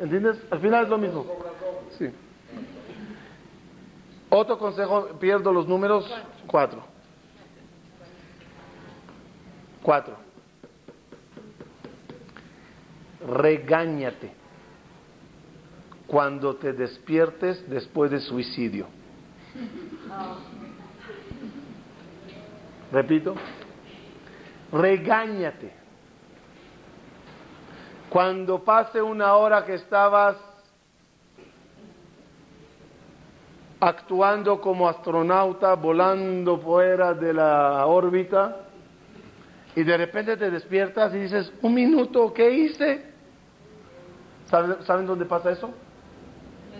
¿Entiendes? Al final es lo mismo. Sí. Otro consejo, pierdo los números. Cuatro. Cuatro. Regáñate cuando te despiertes después de suicidio. Repito, regáñate cuando pase una hora que estabas actuando como astronauta, volando fuera de la órbita, y de repente te despiertas y dices, un minuto, ¿qué hice? ¿Saben, dónde pasa eso?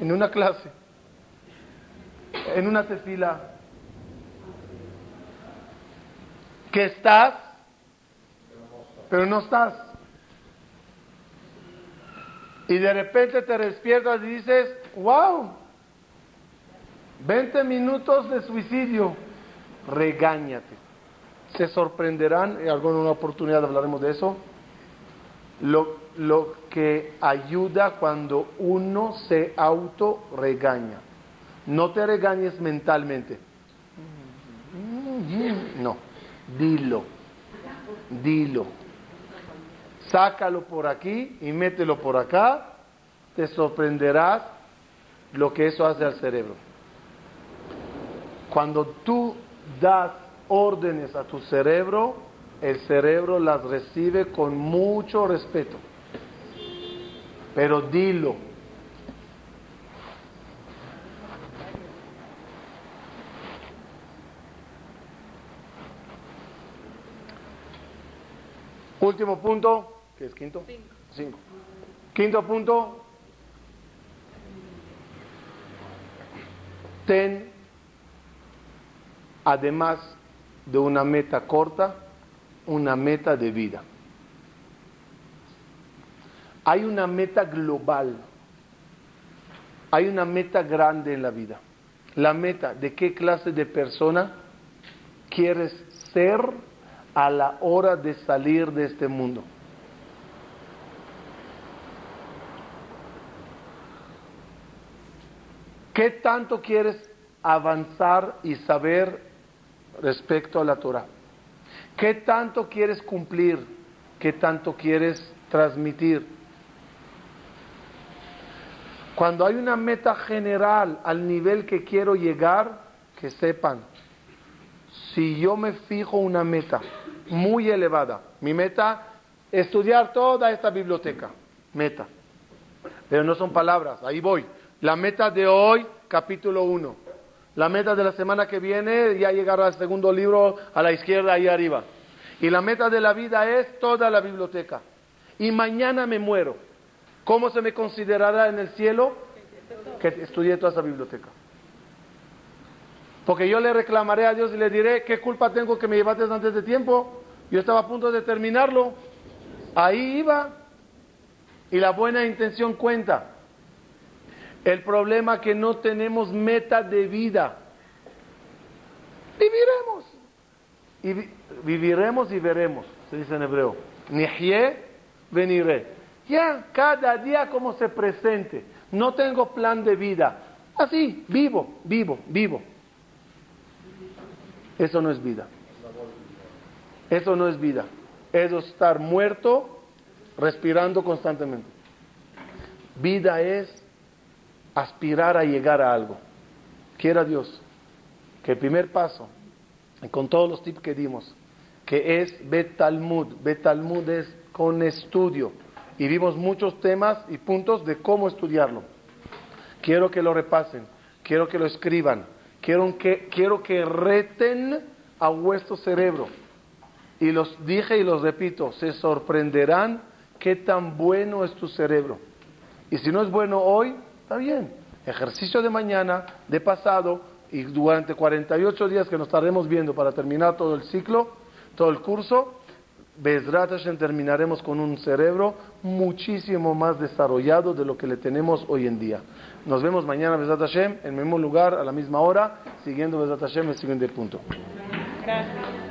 En una clase, en una tefila. Que estás, pero no estás y de repente te despiertas y dices, wow, 20 minutos de suicidio, regáñate. Se sorprenderán, en alguna oportunidad hablaremos de eso, lo, lo que ayuda cuando uno se auto regaña. No te regañes mentalmente. no, dilo, dilo. Sácalo por aquí y mételo por acá, te sorprenderás lo que eso hace al cerebro. Cuando tú das órdenes a tu cerebro, el cerebro las recibe con mucho respeto. Pero dilo. Último punto, ¿qué es quinto? Cinco. Quinto punto, ten, además de una meta corta, una meta de vida. Hay una meta global, hay una meta grande en la vida. La meta de qué clase de persona quieres ser a la hora de salir de este mundo. ¿Qué tanto quieres avanzar y saber respecto a la Torah? ¿Qué tanto quieres cumplir? ¿Qué tanto quieres transmitir? Cuando hay una meta general al nivel que quiero llegar, que sepan, si yo me fijo una meta muy elevada, mi meta, estudiar toda esta biblioteca, meta, pero no son palabras, ahí voy. La meta de hoy, capítulo 1. La meta de la semana que viene, ya llegar al segundo libro a la izquierda, ahí arriba. Y la meta de la vida es toda la biblioteca. Y mañana me muero. ¿Cómo se me considerará en el cielo? Que estudié toda esa biblioteca. Porque yo le reclamaré a Dios y le diré, ¿qué culpa tengo que me llevaste antes de tiempo? Yo estaba a punto de terminarlo. Ahí iba. Y la buena intención cuenta. El problema es que no tenemos meta de vida. Viviremos. Y viviremos y veremos, se dice en hebreo. Nihye veniré. Ya, cada día como se presente. No tengo plan de vida. Así, vivo, vivo, vivo. Eso no es vida. Eso no es vida. Eso es estar muerto, respirando constantemente. Vida es aspirar a llegar a algo. Quiera Dios que el primer paso, con todos los tips que dimos, que es Bet Talmud, Bet Talmud es con estudio, y vimos muchos temas y puntos de cómo estudiarlo. Quiero que lo repasen, quiero que lo escriban, quiero que, quiero que reten a vuestro cerebro. Y los dije y los repito, se sorprenderán qué tan bueno es tu cerebro. Y si no es bueno hoy, está bien. Ejercicio de mañana, de pasado, y durante 48 días que nos estaremos viendo para terminar todo el ciclo, todo el curso, Bezrat Hashem terminaremos con un cerebro muchísimo más desarrollado de lo que le tenemos hoy en día. Nos vemos mañana, Bezrat Hashem, en el mismo lugar, a la misma hora, siguiendo Bezrat Hashem el siguiente punto. Gracias.